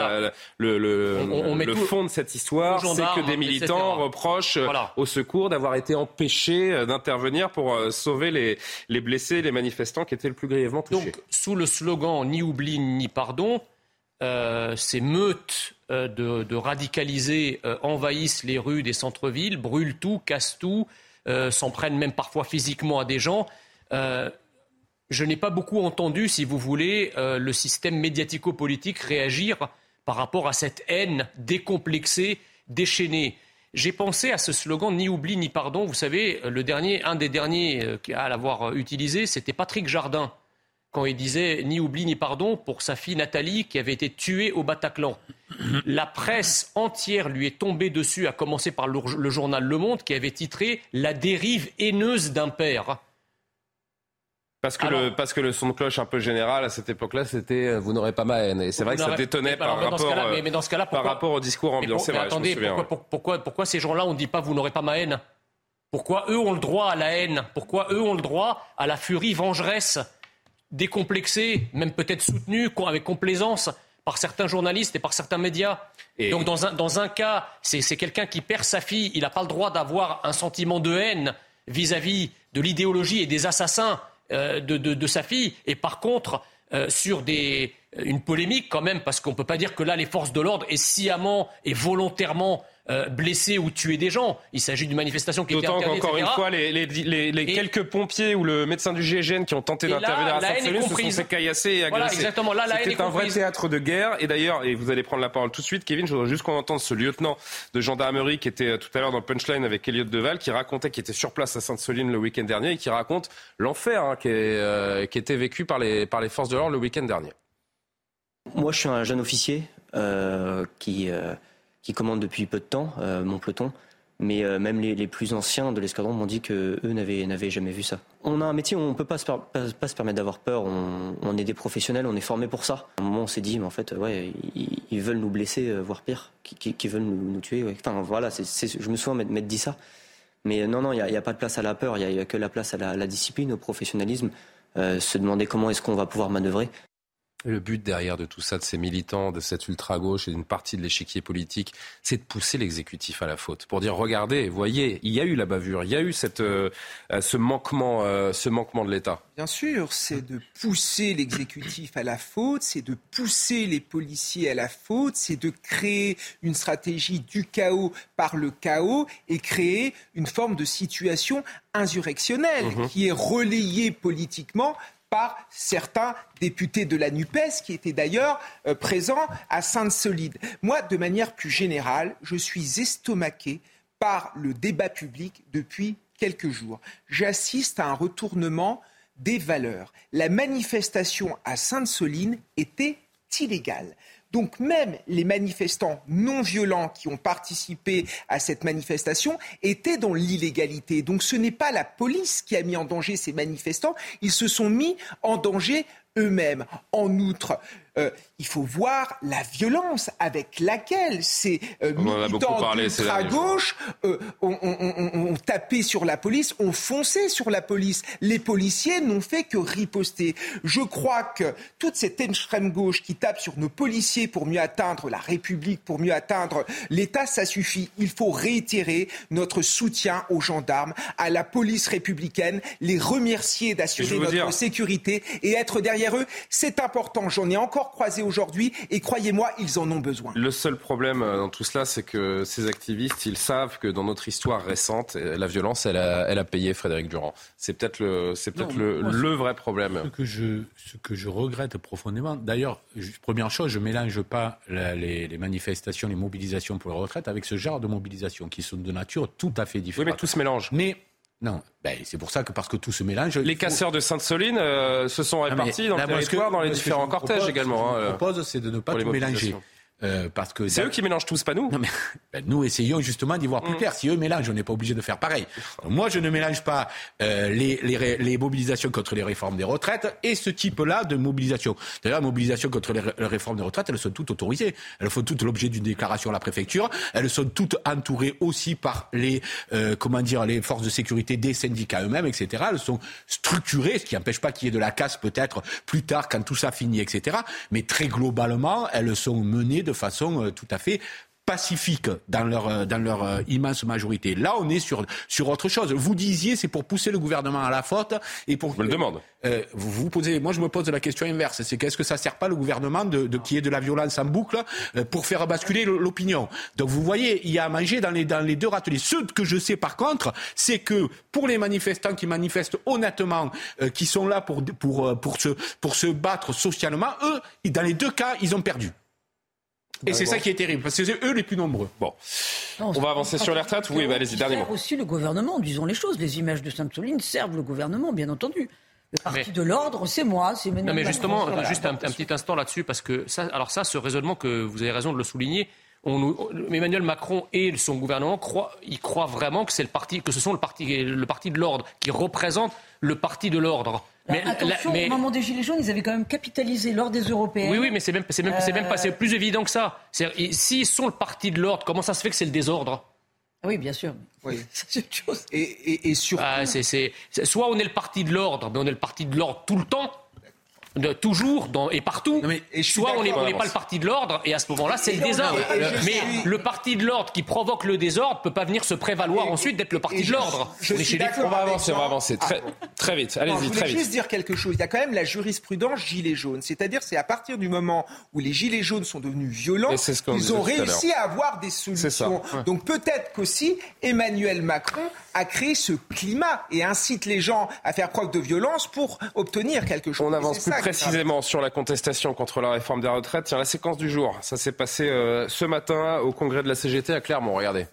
le, le, fond de cette histoire, c'est que des militants reprochent euh, au secours d'avoir été empêchés d'intervenir pour sauver les, les blessés, les manifestants qui étaient le plus grièvement touchés. Donc sous le slogan ni oubli ni pardon, euh, ces meutes euh, de, radicalisés euh, envahissent les rues des centres-villes, brûlent tout, cassent tout, s'en prennent même parfois physiquement à des gens. je n'ai pas beaucoup entendu, si vous voulez, le système médiatico-politique réagir par rapport à cette haine décomplexée, déchaînée. J'ai pensé à ce slogan ni oubli ni pardon. Vous savez, le dernier, un des derniers à l'avoir utilisé, c'était Patrick Jardin quand il disait ni oubli ni pardon pour sa fille Nathalie qui avait été tuée au Bataclan. La presse entière lui est tombée dessus, à commencer par le, journal Le Monde qui avait titré La dérive haineuse d'un père. Parce que, le, parce que le son de cloche un peu général à cette époque-là, c'était euh, vous n'aurez pas ma haine. Et c'est vrai que ça détonnait par, rapport, mais, dans ce cas par rapport au discours ambiant. C'est vrai, attendez, pourquoi, pourquoi, pourquoi, ces gens-là, on ne dit pas vous n'aurez pas ma haine? Pourquoi eux ont le droit à la haine? Pourquoi eux ont le droit à la furie vengeresse? Décomplexé, même peut-être soutenu avec complaisance par certains journalistes et par certains médias. Et Donc dans un, dans un cas, c'est quelqu'un qui perd sa fille, il n'a pas le droit d'avoir un sentiment de haine vis-à-vis de l'idéologie et des assassins euh, de, de, sa fille. Et par contre, euh, sur des, une polémique quand même, parce qu'on ne peut pas dire que là, les forces de l'ordre aient sciemment et volontairement euh, blesser ou tuer des gens. Il s'agit d'une manifestation qui interdite. D'autant qu'encore une fois, les, les, les, quelques pompiers ou le médecin du GIGN qui ont tenté d'intervenir à Sainte-Soline se sont fait caillasser et agresser. Voilà, exactement. Là, C'était un vrai théâtre de guerre. Et d'ailleurs, et vous allez prendre la parole tout de suite, Kevin, je voudrais juste qu'on entende ce lieutenant de gendarmerie qui était euh, tout à l'heure dans le punchline avec Elliot Deval, qui racontait qu'il était sur place à Sainte-Soline le week-end dernier et qui raconte l'enfer hein, qui, euh, qui était vécu par les, par les forces de l'ordre le week-end dernier. Moi, je suis un jeune officier qui qui commandent depuis peu de temps, euh, mon peloton. Mais euh, même les, plus anciens de l'escadron m'ont dit que eux n'avaient jamais vu ça. On a un métier où on ne peut pas se, permettre d'avoir peur. On, est des professionnels, on est formés pour ça. À un moment, on s'est dit, mais en fait, ouais, ils, veulent nous blesser, euh, voire pire, qui, veulent nous, tuer. Voilà, je me souviens m'être dit ça. Mais non, non, il n'y a, pas de place à la peur. Il n'y a, que la place à la, discipline, au professionnalisme. se demander comment est-ce qu'on va pouvoir manœuvrer. Le but derrière de tout ça, de ces militants, de cette ultra-gauche et d'une partie de l'échiquier politique, c'est de pousser l'exécutif à la faute. Pour dire, regardez, voyez, il y a eu la bavure, il y a eu cette, euh, euh, ce, manquement, euh, ce manquement de l'État. Bien sûr, c'est de pousser l'exécutif à la faute, c'est de pousser les policiers à la faute, c'est de créer une stratégie du chaos par le chaos et créer une forme de situation insurrectionnelle mmh qui est relayée politiquement par certains députés de la NUPES qui étaient d'ailleurs euh, présents à Sainte-Solide. Moi, de manière plus générale, je suis estomaqué par le débat public depuis quelques jours. J'assiste à un retournement des valeurs. La manifestation à Sainte-Soline était illégale. Donc même les manifestants non violents qui ont participé à cette manifestation étaient dans l'illégalité. Donc ce n'est pas la police qui a mis en danger ces manifestants, ils se sont mis en danger eux-mêmes. En outre, euh, il faut voir la violence avec laquelle ces euh, militants d'ultra-gauche euh, ont, tapé sur la police, ont foncé sur la police. Les policiers n'ont fait que riposter. Je crois que toute cette extrême gauche qui tape sur nos policiers pour mieux atteindre la République, pour mieux atteindre l'État, ça suffit. Il faut réitérer notre soutien aux gendarmes, à la police républicaine, les remercier d'assurer notre sécurité et être derrière eux. C'est important. J'en ai encore croisés aujourd'hui et croyez-moi, ils en ont besoin. Le seul problème euh, dans tout cela, c'est que ces activistes, ils savent que dans notre histoire récente, euh, la violence, elle a, elle a payé Frédéric Durand. C'est peut-être le, c'est peut-être le, le, vrai problème. Ce que je, ce que je regrette profondément, d'ailleurs, première chose, je mélange pas les, les, manifestations, les mobilisations pour la retraite avec ce genre de mobilisation qui sont de nature tout à fait différente. Oui, mais tout se mélange. Mais non, ben, c'est pour ça que parce que tout se mélange. Les casseurs de Sainte-Soline euh, se sont répartis dans le territoire, dans les différents cortèges également. Ce que je hein, propose, c'est de ne pas tout mélanger. Euh, parce que c'est eux qui mélangent tous, pas nous. Non, mais, ben, nous essayons justement d'y voir plus mm. clair. Si eux mélangent, on n'est pas obligé de faire pareil. Moi, je ne mélange pas euh, les, les, les, mobilisations contre les réformes des retraites et ce type-là de mobilisation. D'ailleurs, la mobilisation contre les, réformes des retraites, elles sont toutes autorisées. Elles font toutes l'objet d'une déclaration à la préfecture. Elles sont toutes entourées aussi par les euh, comment dire les forces de sécurité des syndicats eux-mêmes, etc. Elles sont structurées, ce qui n'empêche pas qu'il y ait de la casse peut-être plus tard quand tout ça finit, etc. Mais très globalement, elles sont menées de façon euh, tout à fait pacifique dans leur, euh, dans leur euh, immense majorité. Là, on est sur, sur autre chose. Vous disiez, c'est pour pousser le gouvernement à la faute et pour. Je me le demande. vous vous posez, moi, je me pose la question inverse. C'est qu'est-ce que ça sert pas le gouvernement de, de qui est de la violence en boucle pour faire basculer l'opinion? Donc, vous voyez, il y a à manger dans les, dans les deux râteliers. Ce que je sais, par contre, c'est que pour les manifestants qui manifestent honnêtement, qui sont là pour, pour, pour, se, pour se battre socialement, eux, dans les deux cas, ils ont perdu. Et c'est ça qui est terrible, parce que c'est eux les plus nombreux. Bon, on va avancer sur les retraites. Oui, bah, allez-y, dernier mot. aussi le gouvernement, disons les choses. Les images de Sainte-Soline servent le gouvernement, bien entendu. Le parti de l'ordre, c'est moi, c'est Non, mais justement, juste un, petit instant là-dessus, parce que ça, alors ça, ce raisonnement que vous avez raison de le souligner, on, Emmanuel Macron et son gouvernement croient, ils croient vraiment que c'est le parti, que ce sont le parti, le parti de l'ordre qui représente le parti de l'ordre. Mais, attention, au moment des Gilets jaunes, ils avaient quand même capitalisé l'ordre des Européens. Oui, oui, mais c'est même, c'est même, c'est même pas, plus évident que ça. S'ils sont le parti de l'ordre, comment ça se fait que c'est le désordre? Oui, bien sûr. Oui. c'est une chose. Et, et, et surtout. Ah, soit on est le parti de l'ordre, mais on est le parti de l'ordre tout le temps, de, toujours dans, et partout. mais, Soit on n'est pas le parti de l'ordre et à ce moment-là c'est le désordre. mais le parti de l'ordre qui provoque le désordre peut pas venir se prévaloir ensuite d'être le parti de l'ordre. On va avancer, on va avancer très, très vite. Allez-y, très vite. Je juste dire quelque chose. Il y a quand même la jurisprudence gilet jaune. C'est-à-dire c'est à partir du moment où les gilets jaunes sont devenus violents, ils ont réussi à, avoir des solutions. Donc peut-être qu'aussi Emmanuel Macron a créé ce climat et incite les gens à faire preuve de violence pour obtenir quelque chose. On avance plus précisément sur la contestation contre la réforme des retraites. Tiens, la séquence du jour, ça s'est passé euh, ce matin au congrès de la CGT à Clermont. Regardez.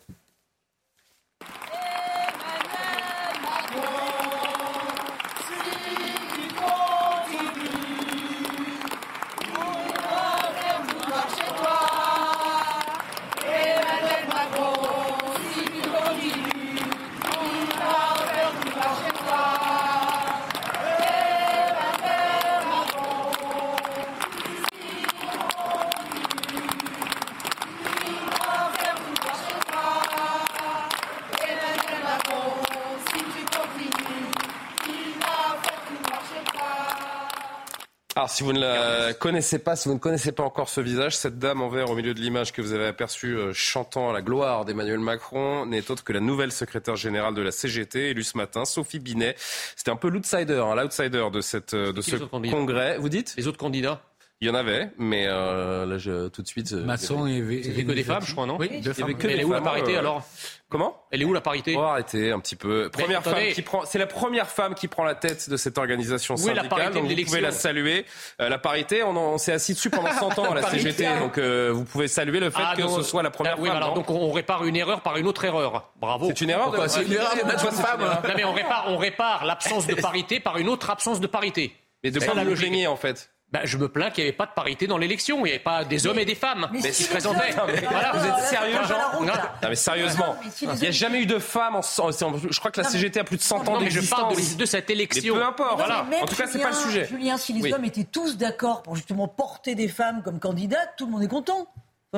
Connaissez pas, si vous ne connaissez pas encore ce visage, cette dame en vert au milieu de l'image que vous avez aperçue euh, chantant la gloire d'Emmanuel Macron n'est autre que la nouvelle secrétaire générale de la CGT, élue ce matin, Sophie Binet. C'était un peu l'outsider, hein, l'outsider de, cette, euh, de ce congrès. Vous dites? Les autres candidats? Il y en avait, mais euh, là, je, tout de suite. Masson et, et, que des femmes, je crois, non Oui, deux femmes. Elle est où la parité alors Comment Elle est où la parité Oh, arrêtez un petit peu. Première femme qui prend, c'est la première femme qui prend la tête de cette organisation syndicale. La parité donc vous pouvez la saluer. Euh, la parité, on, on s'est assis dessus pendant 100 ans à la CGT, donc euh, vous pouvez saluer le fait ah, que ce soit la première ah, oui, femme. Alors, donc on répare une erreur par une autre erreur. Bravo. C'est une erreur. C'est une erreur de. Non mais on répare, on répare l'absence de parité par une autre absence de parité. Mais de quoi vous en fait bah, je me plains qu'il n'y avait pas de parité dans l'élection. Il n'y avait pas des hommes et des femmes qui se présentaient. Vous êtes sérieux, Jean non, mais sérieusement, il n'y a jamais eu de femmes. En, je crois que la CGT a plus de 100 ans d'existence. Je parle de, cette élection. Mais peu importe. Voilà. En tout cas, c'est pas le sujet. Julien, si les hommes étaient tous d'accord pour justement porter des femmes comme candidates, tout le monde est content.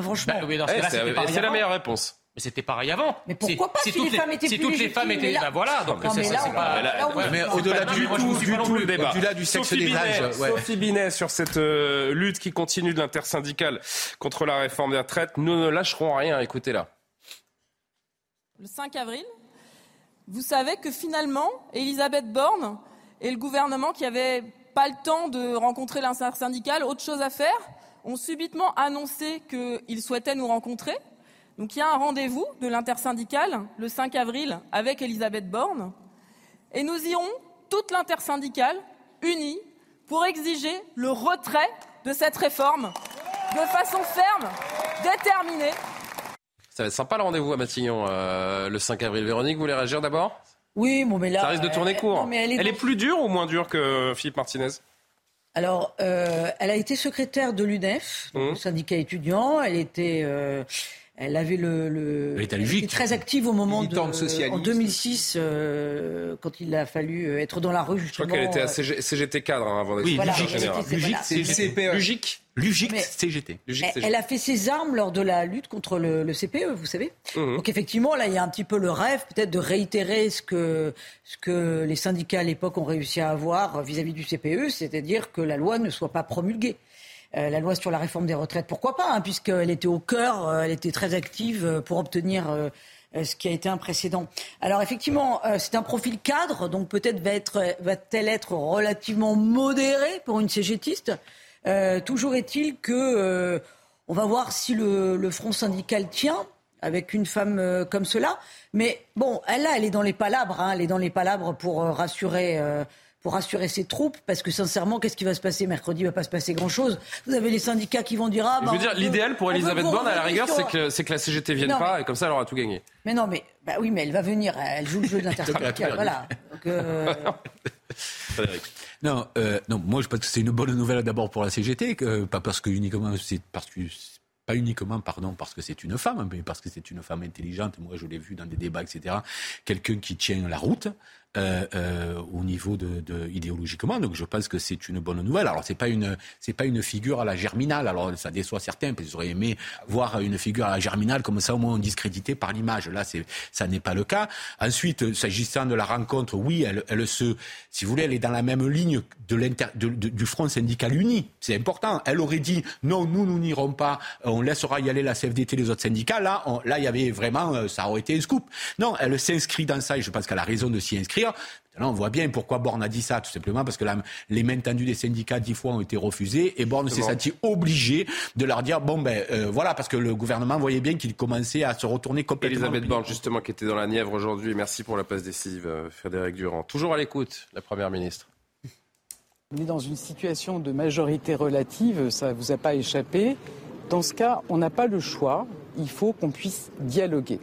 franchement. Bah, oui, c'est la meilleure réponse. Mais c'était pareil avant. Mais pourquoi pas si, toutes les femmes étaient Si toutes les femmes étaient, ben voilà, donc c'est pas. Mais au-delà du tout, du tout, au-delà du sexe des âges. Sophie Binet sur cette euh, lutte qui continue de l'intersyndicale contre la réforme des retraites. Nous ne lâcherons rien. Écoutez-la. Le 5 avril, vous savez que finalement, Elisabeth Borne et le gouvernement qui n'avaient pas le temps de rencontrer l'intersyndicale, autre chose à faire, ont subitement annoncé qu'ils souhaitaient nous rencontrer. Donc il y a un rendez-vous de l'intersyndicale le 5 avril avec Elisabeth Borne et nous irons toute l'intersyndicale unie pour exiger le retrait de cette réforme de façon ferme, déterminée. Ça va être sympa le rendez-vous à Matignon euh, le 5 avril. Véronique, vous voulez réagir d'abord? Oui, bon, mais là. Ça risque de tourner court. elle, est, plus dure ou moins dure que Philippe Martinez? Alors, euh, elle a été secrétaire de l'UNEF, le mmh. syndicat étudiant. Elle était, euh, elle avait le, le elle était très active au moment de en 2006 euh, quand il a fallu euh, être dans la rue justement. Je crois qu'elle était à CGT cadre hein, avant d'être oui, voilà, Lugic, Lugic, CGT. Elle, a fait ses armes lors de la lutte contre le, le CPE, vous savez. Mhm. Donc effectivement, là, il y a un petit peu le rêve, peut-être de réitérer ce que ce que les syndicats à l'époque ont réussi à avoir vis-à-vis -vis du CPE, c'est-à-dire que la loi ne soit pas promulguée. Euh, la loi sur la réforme des retraites, pourquoi pas, hein, puisqu'elle était au cœur, euh, elle était très active euh, pour obtenir ce qui a été un précédent. Alors effectivement, c'est un profil cadre, donc peut-être va-t-elle être relativement modérée pour une cégétiste. toujours est-il que on va voir si le, front syndical tient avec une femme comme cela. Mais bon, elle là, elle est dans les palabres, hein, elle est dans les palabres pour rassurer pour rassurer ses troupes, parce que sincèrement, qu'est-ce qui va se passer mercredi Il va pas se passer grand-chose. Vous avez les syndicats qui vont dire ah. je veux bah, dire, l'idéal pour Elisabeth Borne, à la rigueur, c'est que, c'est que la CGT vienne pas, et comme ça, elle aura tout gagné. Mais non, mais bah oui, mais elle va venir. Elle joue le jeu d'intersyndical. voilà. Euh, non, euh, non, moi je pense que c'est une bonne nouvelle d'abord pour la CGT, que, pas parce que uniquement c'est parce que pas uniquement pardon parce que c'est une femme, mais parce que c'est une femme intelligente. Moi, je l'ai vu dans des débats, etc. Quelqu'un qui tient la route, euh, euh, au niveau de, de, idéologiquement. Donc je pense que c'est une bonne nouvelle. Alors c'est pas une c'est pas une figure à la germinale. Alors ça déçoit certains parce qu'ils auraient aimé voir une figure à la germinale comme ça au moins discrédité par l'image. Là c'est ça n'est pas le cas. Ensuite s'agissant de la rencontre, oui elle, elle se si vous voulez elle est dans la même ligne de, de, du front syndical uni. C'est important. Elle aurait dit non nous nous n'irons pas. On laissera y aller la CFDT les autres syndicats. Là on, là il y avait vraiment euh, ça aurait été un scoop. Non elle s'inscrit dans ça et je pense qu'elle a raison de s'y inscrire on voit bien pourquoi Borne a dit ça, tout simplement parce que les mains tendues des syndicats dix fois ont été refusées et Borne s'est senti obligé de leur dire bon ben euh, voilà parce que le gouvernement voyait bien qu'il commençait à se retourner complètement. Elisabeth Borne justement qui était dans la Nièvre aujourd'hui. Merci pour la passe décisive, euh, Frédéric Durand. Toujours à l'écoute, la première ministre. On est dans une situation de majorité relative, ça ne vous a pas échappé. Dans ce cas, on n'a pas le choix. Il faut qu'on puisse dialoguer.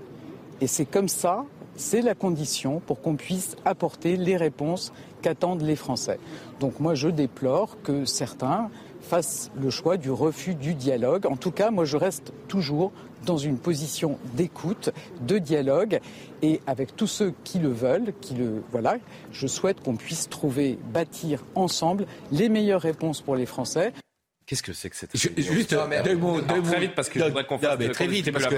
Et c'est comme ça c'est la condition pour qu'on puisse apporter les réponses qu'attendent les Français. Donc moi, je déplore que certains fassent le choix du refus du dialogue. En tout cas, moi, je reste toujours dans une position d'écoute, de dialogue, et avec tous ceux qui le veulent, qui le voilà, je souhaite qu'on puisse trouver, bâtir ensemble les meilleures réponses pour les Français. Qu'est-ce que c'est que cette Juste deux mots, deux Très vite parce que je voudrais qu'on fasse très vite parce que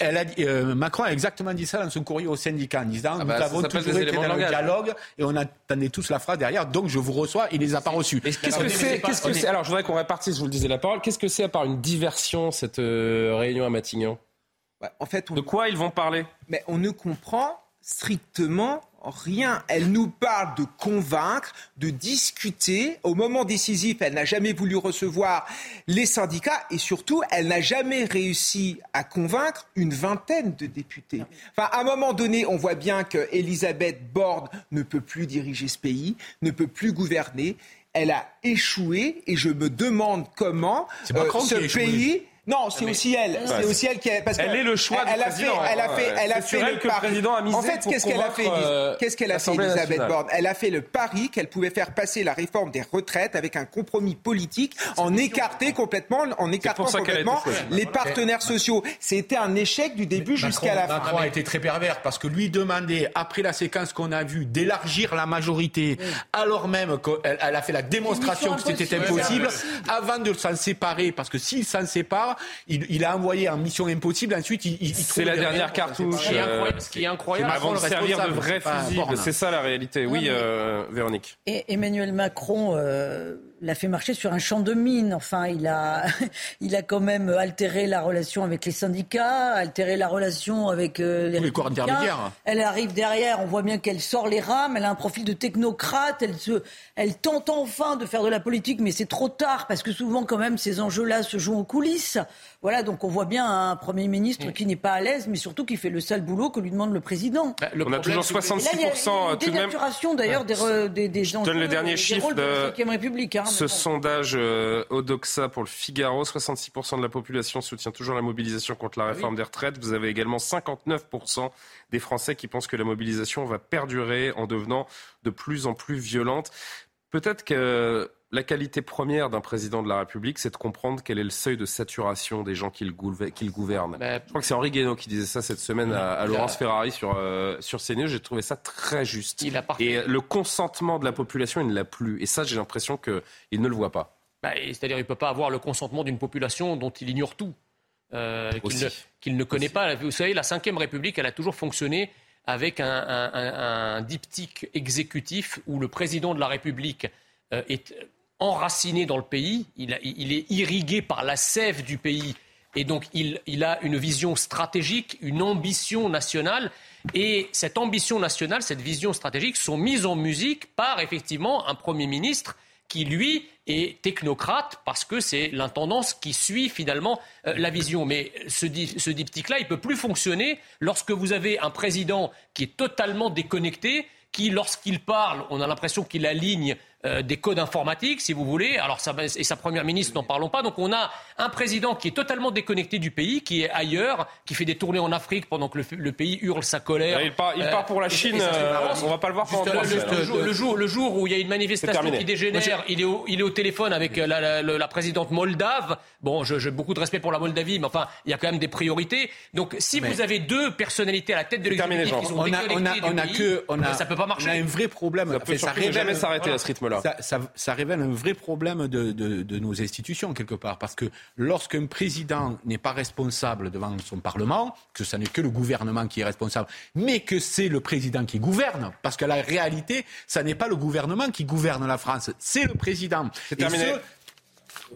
elle a dit, euh, Macron a exactement dit ça dans son courrier au syndicat en disant ah bah, nous avons toujours été dans le dialogue et on attendait tous la phrase derrière donc je vous reçois il les a pas reçus. Qu'est-ce que c'est Qu'est-ce que c'est Alors je voudrais qu'on répartisse. Je vous le disais la parole. Qu'est-ce que c'est à part une diversion cette euh, réunion à Matignon? En fait, de quoi ils vont parler? Mais on ne comprend strictement rien. Elle nous parle de convaincre, de discuter. Au moment décisif, elle n'a jamais voulu recevoir les syndicats et surtout, elle n'a jamais réussi à convaincre une vingtaine de députés. Enfin, à un moment donné, on voit bien qu'Elisabeth Borne ne peut plus diriger ce pays, ne peut plus gouverner. Elle a échoué et je me demande comment euh, ce pays Non, c'est aussi elle. C'est aussi elle qui est. Parce elle est le choix elle, du président. Fait, elle a fait, elle a fait le, que le président a misé En fait, qu'est-ce qu'elle a fait euh, Qu'est-ce qu'elle a fait, Elisabeth Borne? Elle a fait le pari qu'elle pouvait faire passer la réforme des retraites avec un compromis politique, en écarter complètement, en écartant complètement les partenaires sociaux. C'était un échec du début jusqu'à la fin. Macron a été très pervers parce que lui demandait, après la séquence qu'on a vue, d'élargir la majorité, alors même qu'elle a fait la démonstration que c'était impossible, avant de s'en séparer, parce que s'il s'en sépare, il, a envoyé en mission impossible. Ensuite, il, c'est la dernière cartouche. Ce qui est incroyable, avant de servir de vrai fusible. C'est ça la réalité. Oui, euh, Véronique. Et Emmanuel Macron. Euh, l'a fait marcher sur un champ de mine. Enfin, il a, il a quand même altéré la relation avec les syndicats, altéré la relation avec euh, les, les corps intermédiaires. Elle arrive derrière, on voit bien qu'elle sort les rames, elle a un profil de technocrate, elle, se, elle tente enfin de faire de la politique, mais c'est trop tard parce que souvent quand même ces enjeux-là se jouent en coulisses. Voilà, donc on voit bien un Premier ministre mm. qui n'est pas à l'aise, mais surtout qui fait le sale boulot que lui demande le président. Bah, on a toujours 66% il y a, tout de même. d'ailleurs des, des, gens. Je donne le dernier chiffre de, de République. Hein, ce sondage euh, Odoxa pour le Figaro. 66% de la population soutient toujours la mobilisation contre la ah réforme des retraites. Vous avez également 59% des Français qui pensent que la mobilisation va perdurer en devenant de plus en plus violente. Peut-être que la qualité première d'un président de la République, c'est de comprendre quel est le seuil de saturation des gens qu'il gouverne. Bah, Je crois que c'est Henri Guénaud qui disait ça cette semaine à, Laurence Ferrari sur, euh, sur CNews. J'ai trouvé ça très juste. Et le consentement de la population, il ne l'a plus. Et ça, j'ai l'impression qu'il ne le voit pas. Bah, c'est-à-dire qu'il ne peut pas avoir le consentement d'une population dont il ignore tout, euh, qu'il ne, connaît pas. Vous savez, la Ve République, elle a toujours fonctionné avec un, un diptyque exécutif où le président de la République euh, est enraciné dans le pays, il, est irrigué par la sève du pays. Et donc, il, a une vision stratégique, une ambition nationale. Et cette ambition nationale, cette vision stratégique sont mises en musique par effectivement un Premier ministre qui, lui, est technocrate parce que c'est l'intendance qui suit finalement euh, la vision. Mais ce, ce diptyque-là, il ne peut plus fonctionner lorsque vous avez un président qui est totalement déconnecté, qui, lorsqu'il parle, on a l'impression qu'il aligne euh, des codes informatiques, si vous voulez. Alors, et sa première ministre, n'en parlons pas. Donc, on a un président qui est totalement déconnecté du pays, qui est ailleurs, qui fait des tournées en Afrique pendant que le, pays hurle sa colère. Il part, il part pour la euh, Chine. Euh, on va pas le voir pendant le, jour, le, jour, le jour où il y a une manifestation qui dégénère, il est, au, il est au téléphone avec la, la, présidente moldave. Bon, j'ai beaucoup de respect pour la Moldavie, mais enfin, il y a quand même des priorités. Donc, si vous avez deux personnalités à la tête de l'exécutif qui sont on a, on a, on a que, on a, ça peut pas marcher. On a un vrai problème. Ça peut jamais s'arrêter à ce rythme ça, révèle un vrai problème de, nos institutions, quelque part. Parce que lorsqu'un président n'est pas responsable devant son Parlement, que ce n'est que le gouvernement qui est responsable, mais que c'est le président qui gouverne, parce que la réalité, ce n'est pas le gouvernement qui gouverne la France, c'est le président. C'est terminé.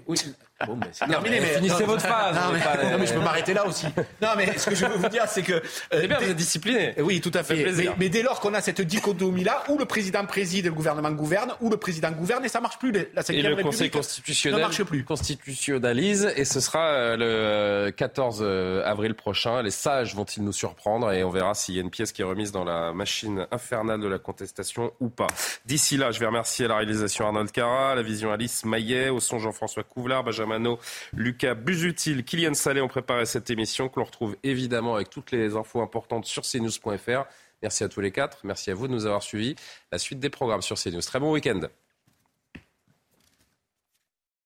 Oui, Bon, ben, c'est terminé, mais finissez votre phrase. Non, mais, je peux m'arrêter là aussi. Non, mais ce que je veux vous dire, c'est que. c'est bien, vous êtes discipliné. Oui, tout à fait. Mais, dès lors qu'on a cette dichotomie-là, où le président préside et le gouvernement gouverne, où le président gouverne, et ça marche plus. La et le Conseil constitutionnel ne marche plus. constitutionnalise, et ce sera euh, le 14 euh, avril prochain. Les sages vont-ils nous surprendre Et on verra s'il y a une pièce qui est remise dans la machine infernale de la contestation ou pas. D'ici là, je vais remercier la réalisation Arnold Cara, la vision Alice Maillet, au son Jean-François Couvlar, Benjamin Lucas Busutil, Kylian Salé ont préparé cette émission que l'on retrouve évidemment avec toutes les infos importantes sur cnews.fr. Merci à tous les quatre. Merci à vous de nous avoir suivis. La suite des programmes sur CNews. Très bon week-end.